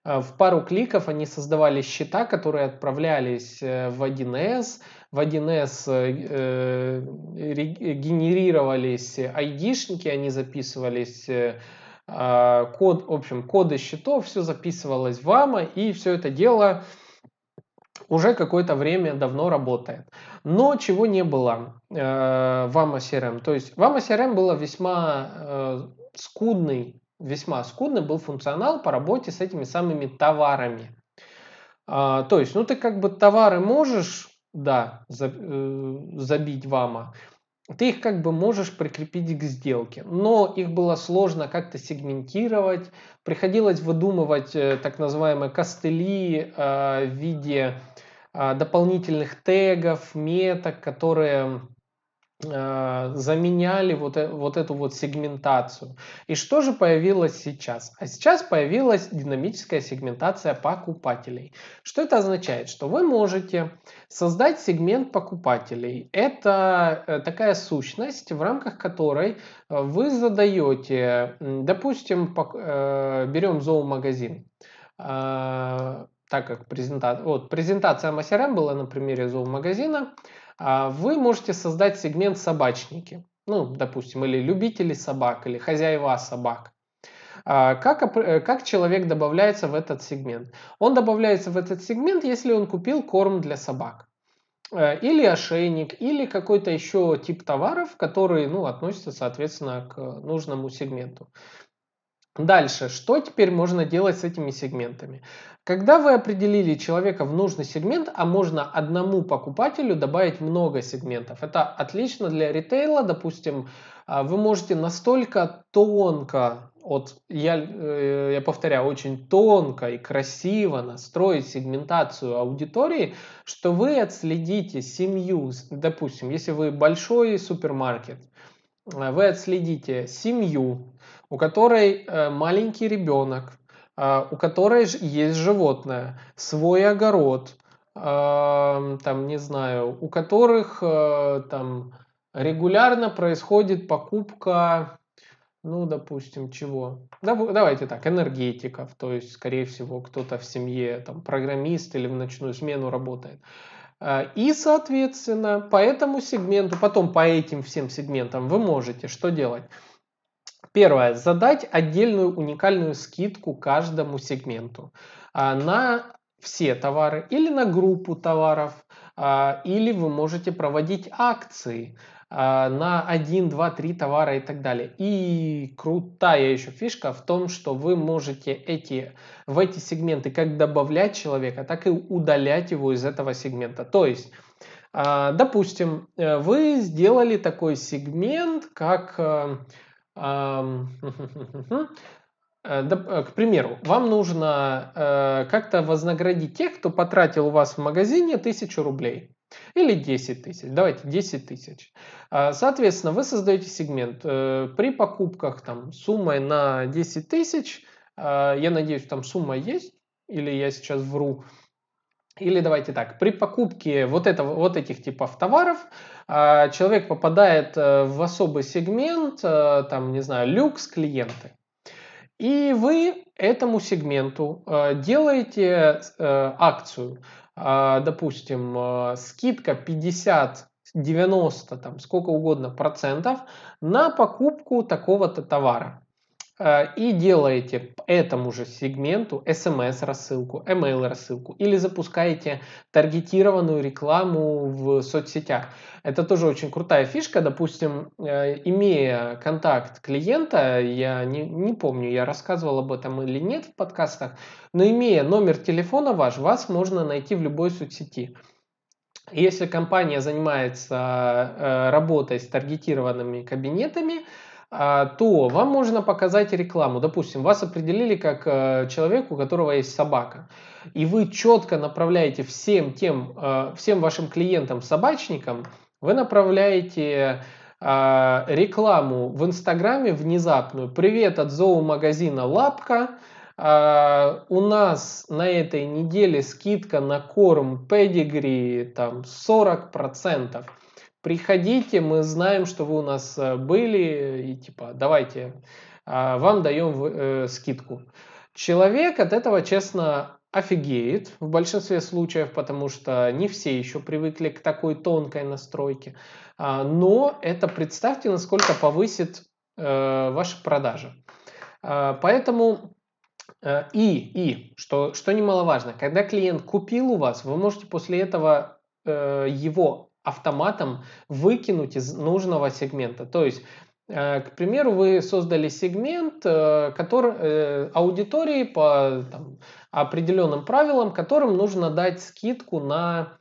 а, в пару кликов они создавали счета, которые отправлялись э, в 1С, в 1С э, генерировались айдишники, они записывались э, код, в общем, коды счетов, все записывалось в AMA, и все это дело уже какое-то время давно работает. Но чего не было э, в AMA CRM? То есть в AMA CRM было весьма э, скудный, весьма скудный был функционал по работе с этими самыми товарами. Э, то есть, ну ты как бы товары можешь, да, э, забить в AMA, ты их как бы можешь прикрепить к сделке, но их было сложно как-то сегментировать, приходилось выдумывать э, так называемые костыли э, в виде э, дополнительных тегов, меток, которые заменяли вот, э, вот эту вот сегментацию. И что же появилось сейчас? А сейчас появилась динамическая сегментация покупателей. Что это означает? Что вы можете создать сегмент покупателей. Это э, такая сущность, в рамках которой вы задаете, допустим, берем зоомагазин так как презентация, вот, презентация MSRM была на примере зоомагазина, а вы можете создать сегмент собачники, ну, допустим, или любители собак, или хозяева собак. А как, э, как человек добавляется в этот сегмент? Он добавляется в этот сегмент, если он купил корм для собак. Э, или ошейник, или какой-то еще тип товаров, которые ну, относятся, соответственно, к нужному сегменту. Дальше, что теперь можно делать с этими сегментами? Когда вы определили человека в нужный сегмент, а можно одному покупателю добавить много сегментов. Это отлично для ритейла, допустим, а, вы можете настолько тонко, вот я, э, я повторяю, очень тонко и красиво настроить сегментацию аудитории, что вы отследите семью, допустим, если вы большой супермаркет, э, вы отследите семью, у которой э, маленький ребенок, а, у которой есть животное, свой огород, а, там, не знаю, у которых э, там регулярно происходит покупка, ну, допустим, чего? Давайте так, энергетиков, то есть, скорее всего, кто-то в семье, там, программист или в ночную смену работает. И, соответственно, по этому сегменту, потом по этим всем сегментам вы можете что делать? Первое. Задать отдельную уникальную скидку каждому сегменту а, на все товары или на группу товаров, а, или вы можете проводить акции а, на 1, 2, 3 товара и так далее. И крутая еще фишка в том, что вы можете эти, в эти сегменты как добавлять человека, так и удалять его из этого сегмента. То есть, допустим, э, вы сделали такой сегмент, как э, *laughs* к примеру, вам нужно э, как-то вознаградить тех, кто потратил у вас в магазине 1000 рублей. Или 10 тысяч. Давайте 10 тысяч. А, соответственно, вы создаете сегмент. При покупках там, суммой на 10 тысяч, я надеюсь, там сумма есть, или я сейчас вру, или давайте так, при покупке вот, этого, вот этих типов товаров а, человек попадает э, в особый сегмент, э, там, не знаю, люкс клиенты. И вы этому сегменту э, делаете акцию, а, допустим, скидка 50, 90, там, сколько угодно процентов на покупку такого-то товара. Э, и делаете этому же сегменту смс-рассылку, email-рассылку или запускаете таргетированную рекламу в соцсетях. Это тоже очень крутая фишка. Допустим, э, имея контакт клиента, я не, не помню, я рассказывал об этом или нет в подкастах, но имея номер телефона ваш, вас можно найти в любой соцсети. Если компания занимается э, работой с таргетированными кабинетами, то вам можно показать рекламу. Допустим, вас определили как э, человек, у которого есть собака. И вы четко направляете всем тем, всем вашим клиентам-собачникам, вы направляете рекламу в Инстаграме внезапную. Привет от зоомагазина Лапка. Uh, у нас на этой неделе скидка на корм педигри там 40%. Приходите, мы знаем, что вы у нас э, были, и типа давайте uh, вам даем uh, скидку. Человек от этого, честно, офигеет в большинстве случаев, потому что не все еще привыкли к такой тонкой настройке. Но это представьте, насколько повысит э, ваши продажи. Поэтому Э, и, и что, что немаловажно, когда клиент купил у вас, вы можете после этого э, его автоматом выкинуть из нужного сегмента. То есть, э, к примеру, вы создали сегмент э, который, э, аудитории по там, определенным правилам, которым нужно дать скидку на,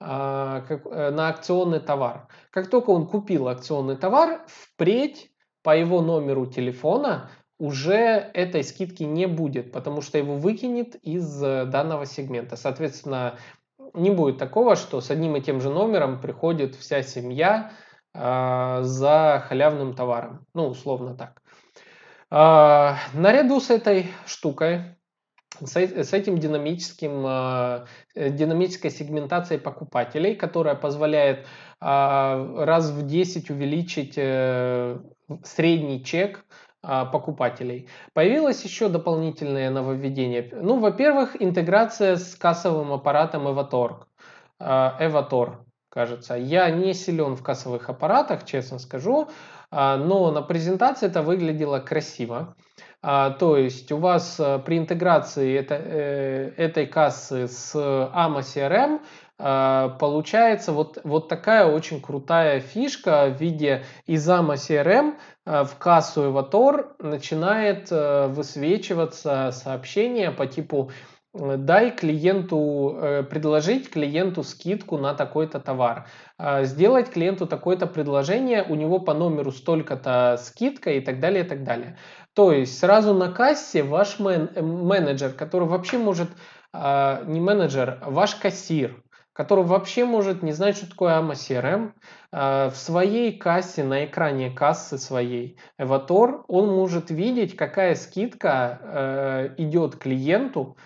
на акционный товар. Как только он купил акционный товар, впредь по его номеру телефона уже этой скидки не будет, потому что его выкинет из данного сегмента. Соответственно, не будет такого, что с одним и тем же номером приходит вся семья э, за халявным товаром. Ну, условно так. Э, наряду с этой штукой, с, с этим динамическим, э, динамической сегментацией покупателей, которая позволяет раз в 10 увеличить э, средний чек а, покупателей. Появилось еще дополнительное нововведение. Ну, во-первых, интеграция с кассовым аппаратом Evator. Evator, кажется. Я не силен в кассовых аппаратах, честно скажу, а, но на презентации это выглядело красиво. А, то есть у вас при интеграции это, э, этой кассы с AMA CRM получается вот, вот такая очень крутая фишка в виде изама CRM Э, в кассу Эватор начинает э, высвечиваться сообщение по типу э, дай клиенту, предложить клиенту скидку на такой-то товар. Сделать клиенту такое-то предложение, у него по номеру столько-то скидка и так далее, и так далее. То есть сразу на кассе ваш менеджер, который вообще может, не менеджер, ваш кассир, который вообще может не знать, что такое AMA CRM, в своей кассе, на экране кассы своей Эватор, он может видеть, какая скидка э, идет клиенту,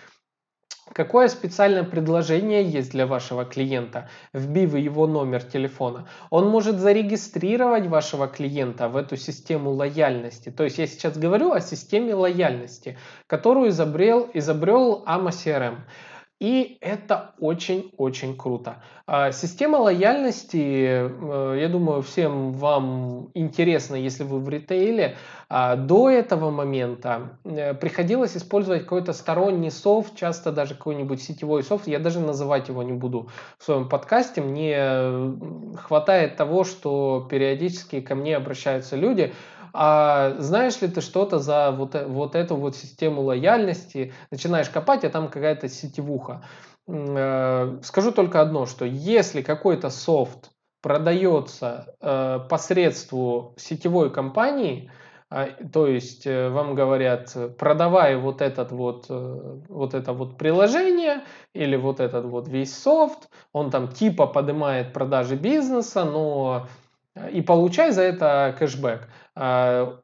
Какое специальное предложение есть для вашего клиента, вбив его номер телефона? Он может зарегистрировать вашего клиента в эту систему лояльности. То есть я сейчас говорю о системе лояльности, которую изобрел, изобрел AMA CRM. И это очень-очень круто. А, система лояльности, э, я думаю, всем вам интересно, если вы в ритейле. А, до этого момента э, приходилось использовать какой-то сторонний софт, часто даже какой-нибудь сетевой софт. Я даже называть его не буду в своем подкасте. Мне хватает того, что периодически ко мне обращаются люди, а знаешь ли ты что-то за вот, э, вот эту вот систему лояльности, начинаешь копать, а там какая-то сетевуха. Э, скажу только одно, что если какой-то софт продается э, посредству сетевой компании, то есть вам говорят, продавай вот этот вот, вот это вот приложение или вот этот вот весь софт, он там типа поднимает продажи бизнеса, но и получай за это кэшбэк. А,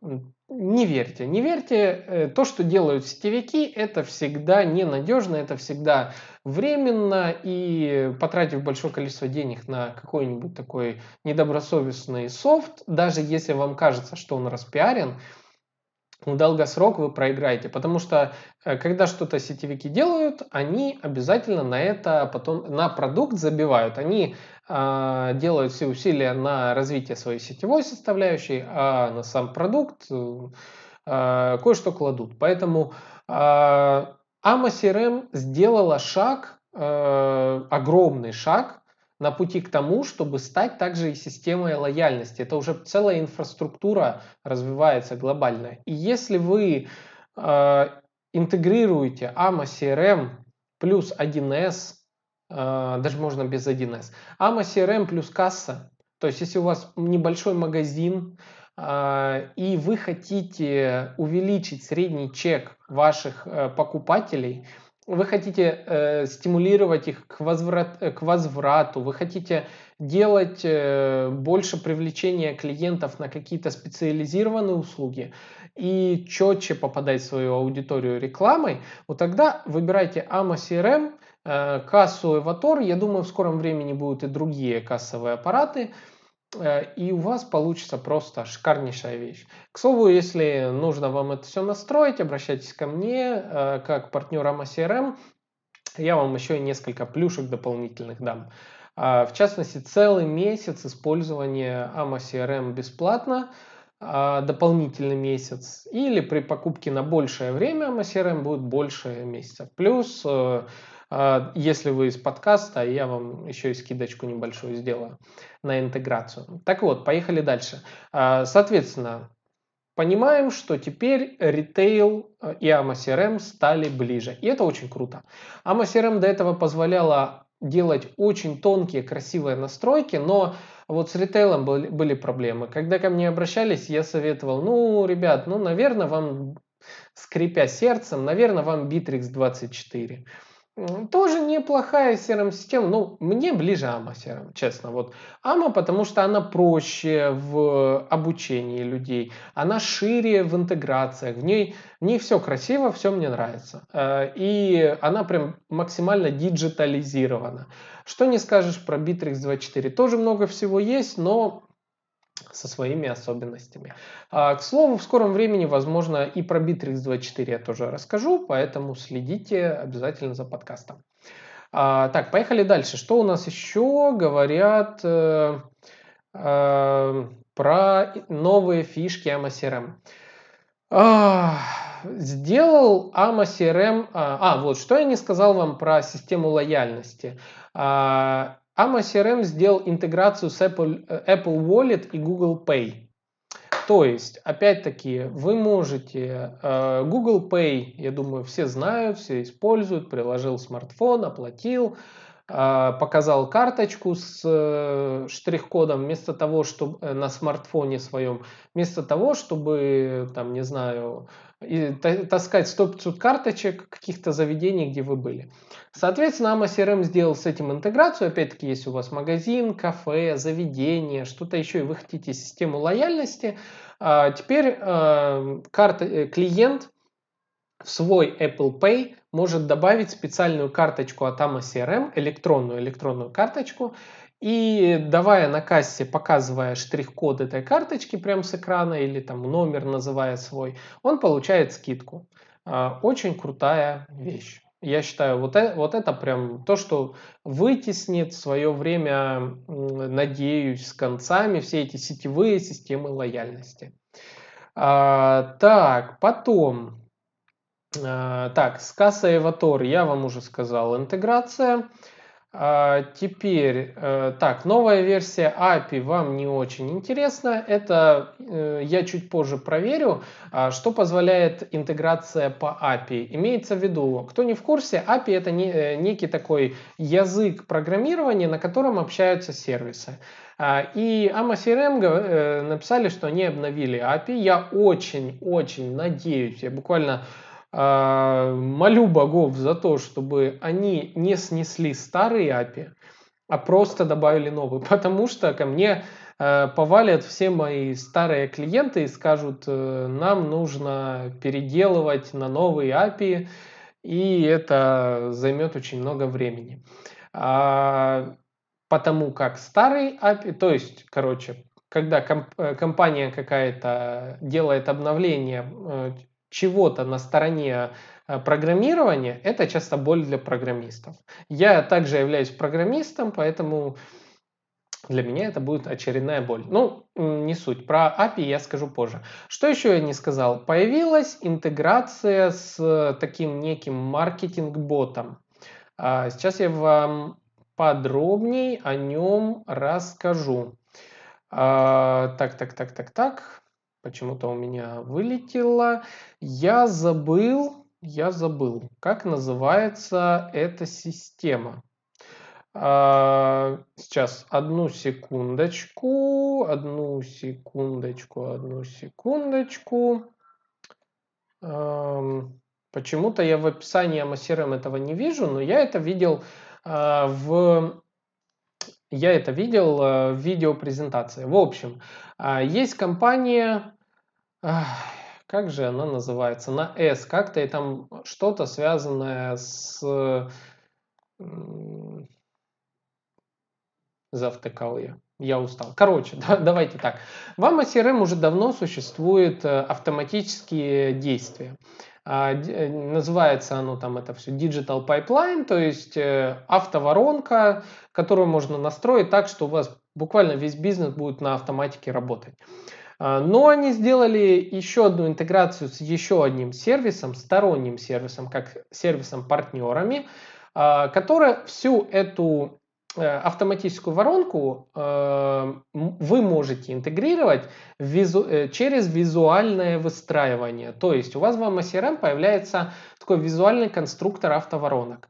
не верьте, не верьте. Э, то, что делают сетевики, это всегда ненадежно, это всегда временно. И потратив большое количество денег на какой-нибудь такой недобросовестный софт, даже если вам кажется, что он распиарен, в долгосрок вы проиграете, потому что э, когда что-то сетевики делают, они обязательно на это потом на продукт забивают, они э, делают все усилия на развитие своей сетевой составляющей, а на сам продукт э, кое-что кладут. Поэтому AMA CRM сделала шаг, огромный шаг на пути к тому, чтобы стать также и системой лояльности. Это уже целая инфраструктура развивается глобальная. И если вы интегрируете AMA CRM плюс 1С, даже можно без 1С, AMA CRM плюс касса, то есть, если у вас небольшой магазин, и вы хотите увеличить средний чек ваших э, покупателей, вы хотите э, стимулировать их к, возврат, э, к возврату, вы хотите делать больше привлечения клиентов на какие-то специализированные услуги и четче попадать в свою аудиторию рекламой, вот тогда выбирайте AMA CRM, кассу Эватор. Я думаю, в скором времени будут и другие кассовые аппараты. Э, и у вас получится просто шикарнейшая вещь. К слову, если нужно вам это все настроить, обращайтесь ко мне э, как партнер AMA CRM. Я вам еще несколько плюшек дополнительных дам. А, в частности, целый месяц использования AMA CRM бесплатно, а, дополнительный месяц. Или при покупке на большее время AMA CRM будет больше месяцев. Плюс э, если вы из подкаста, я вам еще и скидочку небольшую сделаю на интеграцию. Так вот, поехали дальше. А, соответственно, понимаем, что теперь ритейл э, и AMA CRM стали ближе. И это очень круто. AMA CRM до этого позволяла делать очень тонкие, красивые настройки, но вот с ритейлом были проблемы. Когда ко мне обращались, я советовал, ну, ребят, ну, наверное, вам, скрипя сердцем, наверное, вам Bittrex 24. Тоже неплохая CRM-система, ну, мне ближе AMA CRM, честно. Вот AMA, потому что она проще в обучении людей, она шире в интеграциях, в ней, в ней все красиво, все мне нравится. Э, и она прям максимально диджитализирована. Что не скажешь про Bittrex 24, тоже много всего есть, но со своими особенностями. А, к слову, в скором времени, возможно, и про Bittrex 24 я тоже расскажу, поэтому следите обязательно за подкастом. А, так, поехали дальше. Что у нас еще говорят э, э, про новые фишки AMA CRM? А, сделал AMA CRM... А, а, вот, что я не сказал вам про систему лояльности. А, AMA CRM сделал интеграцию с Apple, э, Apple Wallet и Google Pay. То есть, опять-таки, вы можете э, Google Pay, я думаю, все знают, все используют, приложил смартфон, оплатил, э, показал карточку с штрих-кодом вместо того, чтобы на смартфоне своем, вместо того, чтобы, там, не знаю, и таскать 100-500 карточек каких-то заведений, где вы были. Соответственно, AMA CRM сделал с этим интеграцию. Опять-таки, если у вас магазин, кафе, заведение, что-то еще, и вы хотите систему лояльности, а, теперь а, карта, э, клиент в свой Apple Pay может добавить специальную карточку от AMA CRM, электронную электронную карточку, и давая на кассе, показывая штрих-код этой карточки прямо с экрана или там номер называя свой, он получает скидку. А, очень крутая вещь. Я считаю, вот это, вот это прям то, что вытеснит в свое время, надеюсь, с концами все эти сетевые системы лояльности. А, так, потом. А, так, с кассой Эватор я вам уже сказал, интеграция. А, теперь, э, так, новая версия API вам не очень интересна. Это э, я чуть позже проверю, а, что позволяет интеграция по API. Имеется в виду, кто не в курсе, API это э, некий такой язык программирования, на котором общаются сервисы. А, и AMA CRM написали, что они обновили API. Я очень-очень надеюсь, я буквально молю богов за то, чтобы они не снесли старые API, а просто добавили новые, *laughs* потому что ко мне э, повалят все мои старые клиенты и скажут, э, нам нужно переделывать на новые API, и это займет очень много времени. А, потому как старый API, то есть, короче, когда э, компания какая-то делает обновление чего-то на стороне э, программирования, это часто боль для программистов. Я также являюсь программистом, поэтому для меня это будет очередная боль. Ну, не суть. Про API я скажу позже. Что еще я не сказал? Появилась интеграция с таким неким маркетинг-ботом. А, сейчас я вам подробней о нем расскажу. А, так, так, так, так, так. Почему-то у меня вылетело. Я забыл, я забыл, как называется эта система. А, сейчас, одну секундочку, одну секундочку, одну секундочку. Почему-то я в описании AMA этого не вижу, но я это видел а, в я это видел а, в видеопрезентации. В общем, есть компания, как же она называется, на S, как-то и там что-то связанное с завтыкал я. Я устал. Короче, *laughs* да, давайте так. В AMA CRM уже давно существуют э, автоматические действия. А, э, называется оно там это все Digital Pipeline, то есть э, автоворонка, которую можно настроить так, что у вас буквально весь бизнес будет на автоматике работать. А, но они сделали еще одну интеграцию с еще одним сервисом, сторонним сервисом, как сервисом-партнерами, а, которая всю эту автоматическую воронку э, вы можете интегрировать визу, э, через визуальное выстраивание. То есть у вас в MSRM появляется такой визуальный конструктор автоворонок.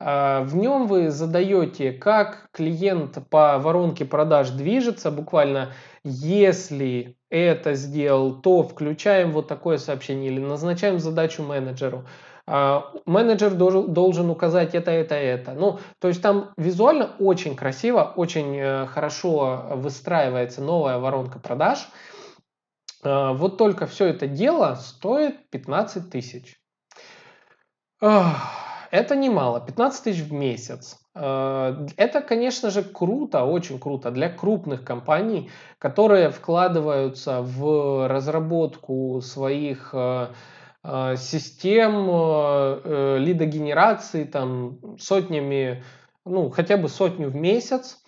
В нем вы задаете, как клиент по воронке продаж движется, буквально если это сделал, то включаем вот такое сообщение или назначаем задачу менеджеру. Менеджер должен, указать это, это, это. Ну, то есть там визуально очень красиво, очень э, хорошо выстраивается новая воронка продаж. А, вот только все это дело стоит 15 тысяч. Это немало, 15 тысяч в месяц. А, это, конечно же, круто, очень круто для крупных компаний, которые вкладываются в разработку своих э, а, систем э, э, лидогенерации там сотнями, ну, хотя бы сотню в месяц,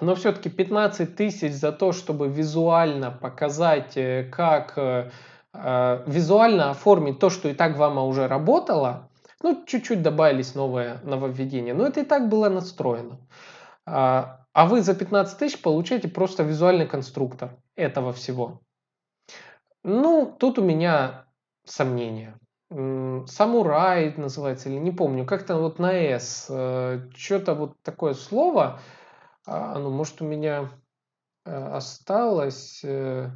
но все-таки 15 тысяч за то, чтобы визуально показать, э, как визуально оформить то, что и так вам уже работало, ну, чуть-чуть добавились новые нововведения, но это и так было настроено. А, а вы за 15 тысяч получаете просто визуальный конструктор этого всего. Ну, тут у меня сомнения. Самурай называется, или не помню, как-то вот на S. Э, Что-то вот такое слово, а, оно может у меня э, осталось. Э,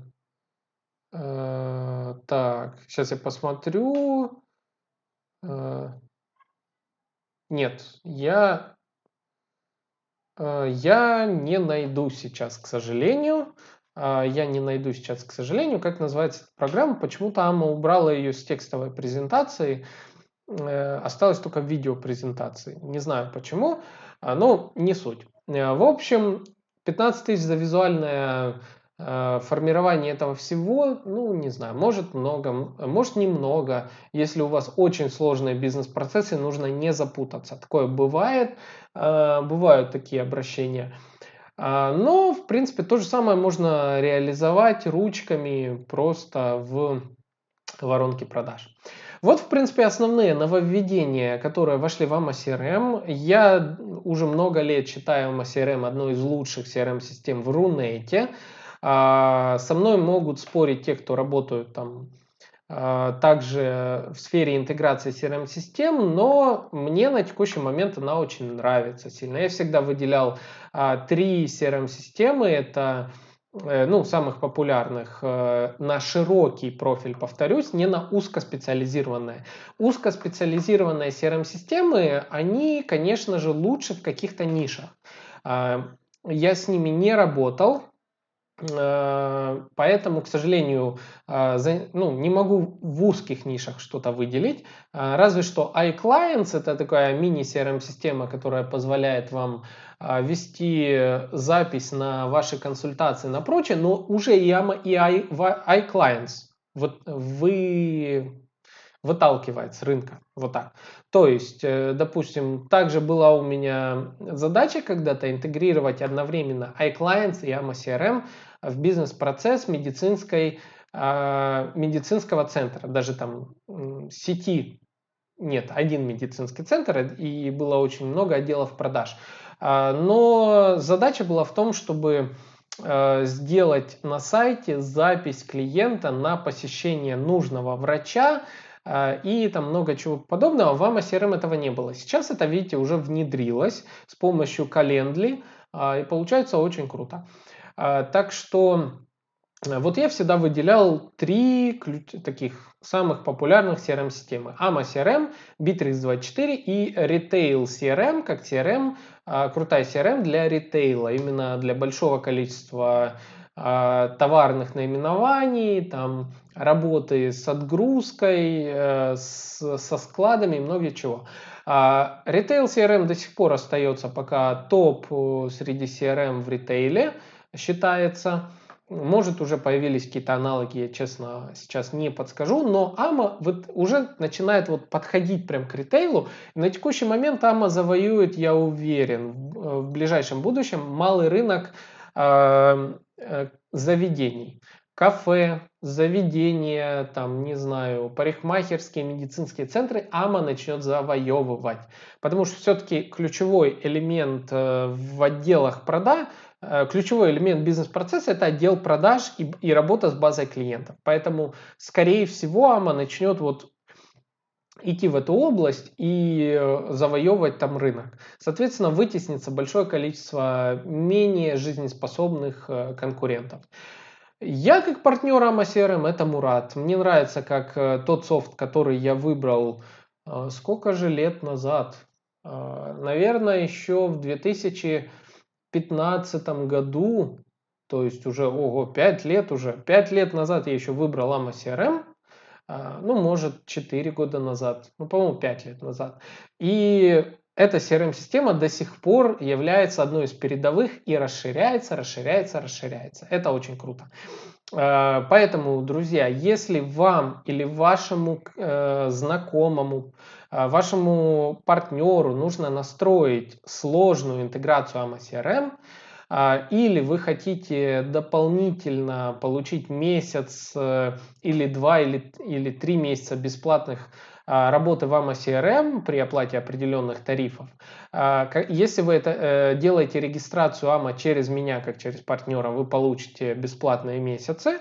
так, сейчас я посмотрю. Нет, я, я не найду сейчас, к сожалению. А, я не найду сейчас, к сожалению, как называется эта программа. Почему-то Ама убрала ее с текстовой презентации, э, осталось только видео презентации. Не знаю почему, а, но не суть. Э, в общем, 15 тысяч за визуальное э, формирование этого всего, ну, не знаю, может много, может немного. Если у вас очень сложные бизнес-процессы, нужно не запутаться. Такое бывает, бывают такие обращения. А, но, в принципе, то же самое можно реализовать ручками просто в воронке продаж. Вот, в принципе, основные нововведения, которые вошли в AMA CRM. Я уже много лет считаю AMA CRM одной из лучших CRM-систем в Рунете. А, со мной могут спорить те, кто работают там также в сфере интеграции CRM-систем, но мне на текущий момент она очень нравится сильно. Я всегда выделял а, три CRM-системы. Это э, ну, самых популярных э, на широкий профиль, повторюсь, не на узкоспециализированные. Узкоспециализированные CRM-системы, они, конечно же, лучше в каких-то нишах. А, я с ними не работал, поэтому, к сожалению, э, ну, не могу в узких нишах что-то выделить. Э, разве что iClients – это такая мини-CRM-система, которая позволяет вам вести запись на ваши консультации на прочее, но уже и iClients. Вот вы выталкивает с рынка. Вот так. То есть, э, допустим, также была у меня задача когда-то интегрировать одновременно iClients и AMA CRM в бизнес-процесс медицинской, а, медицинского центра. Даже там сети нет, один медицинский центр, и было очень много отделов продаж. А, но задача была в том, чтобы э, сделать на сайте запись клиента на посещение нужного врача э, и там много чего подобного. В AMA CRM этого не было. Сейчас это, видите, уже внедрилось с помощью Calendly а, и получается очень круто. А, так что вот я всегда выделял три таких самых популярных CRM-системы. AMA CRM, Bittrex24 и Retail CRM, как CRM, а, крутая CRM для ритейла, именно для большого количества а, товарных наименований, там, работы с отгрузкой, э, с, со складами и много чего. Retail CRM до сих пор остается пока топ э, среди CRM в ритейле, считается. Может, уже появились какие-то аналоги, я честно сейчас не подскажу, но AMA вот уже начинает вот подходить прям к ритейлу. На текущий момент AMA завоюет, я уверен, в ближайшем будущем малый рынок э, э, заведений. Кафе, заведения, там, не знаю, парикмахерские, медицинские центры АМА начнет завоевывать. Потому что все-таки ключевой элемент э, в отделах прода Э, ключевой элемент бизнес-процесса – это отдел продаж и, и работа с базой клиентов. Поэтому, скорее всего, АМА начнет вот идти в эту область и э, завоевывать там рынок. Соответственно, вытеснится большое количество менее жизнеспособных конкурентов. Я как партнер AMA CRM это Мурат. Мне нравится как тот софт, который я выбрал сколько же лет назад. Наверное, еще в 2000 2015 году, то есть уже, ого, 5 лет уже, 5 лет назад я еще выбрал AMA CRM, ну, может, 4 года назад, ну, по-моему, 5 лет назад. И эта CRM-система до сих пор является одной из передовых и расширяется, расширяется, расширяется. Это очень круто. А, поэтому, друзья, если вам или вашему э, знакомому а, вашему партнеру нужно настроить сложную интеграцию AMA CRM, а, или вы хотите дополнительно получить месяц э, или два или, или три месяца бесплатных работы в AMA CRM при оплате определенных тарифов. Если вы это э, делаете регистрацию AMA через меня, как через партнера, вы получите бесплатные месяцы.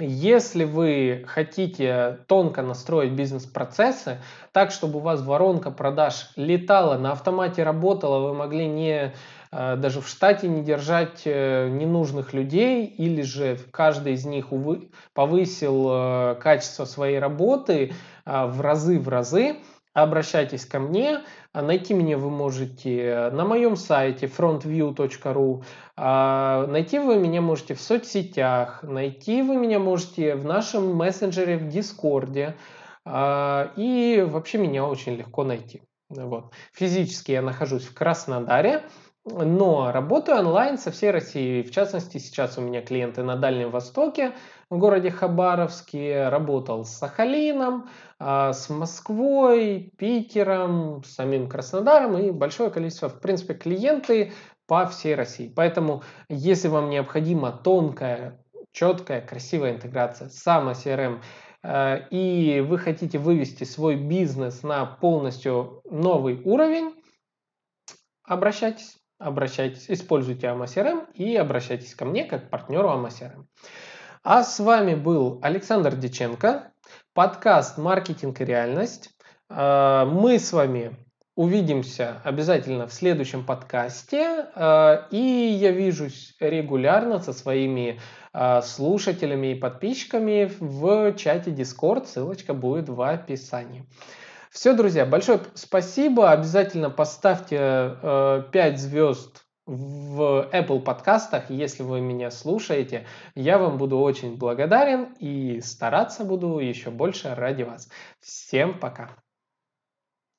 Если вы хотите тонко настроить бизнес-процессы, так, чтобы у вас воронка продаж летала, на автомате работала, вы могли не э, даже в штате не держать э, ненужных людей, или же каждый из них повысил э, качество своей работы в разы в разы, обращайтесь ко мне. А найти меня вы можете на моем сайте frontview.ru. А, найти вы меня можете в соцсетях. Найти вы меня можете в нашем мессенджере в Дискорде. А, и вообще меня очень легко найти. Вот. Физически я нахожусь в Краснодаре, но работаю онлайн со всей России. В частности, сейчас у меня клиенты на Дальнем Востоке, в городе Хабаровске, работал с Сахалином, а, с Москвой, Питером, самим Краснодаром и большое количество, в принципе, клиенты по всей России. Поэтому, если вам необходима тонкая, четкая, красивая интеграция с CRM, а, и вы хотите вывести свой бизнес на полностью новый уровень, обращайтесь, обращайтесь, используйте AMA и обращайтесь ко мне как партнеру AMA А с вами был Александр Диченко, подкаст «Маркетинг и реальность». А, мы с вами увидимся обязательно в следующем подкасте. А, и я вижусь регулярно со своими а, слушателями и подписчиками в чате Discord. Ссылочка будет в описании. Все, друзья, большое спасибо. Обязательно поставьте 5 звезд в Apple подкастах, если вы меня слушаете, я вам буду очень благодарен и стараться буду еще больше ради вас. Всем пока!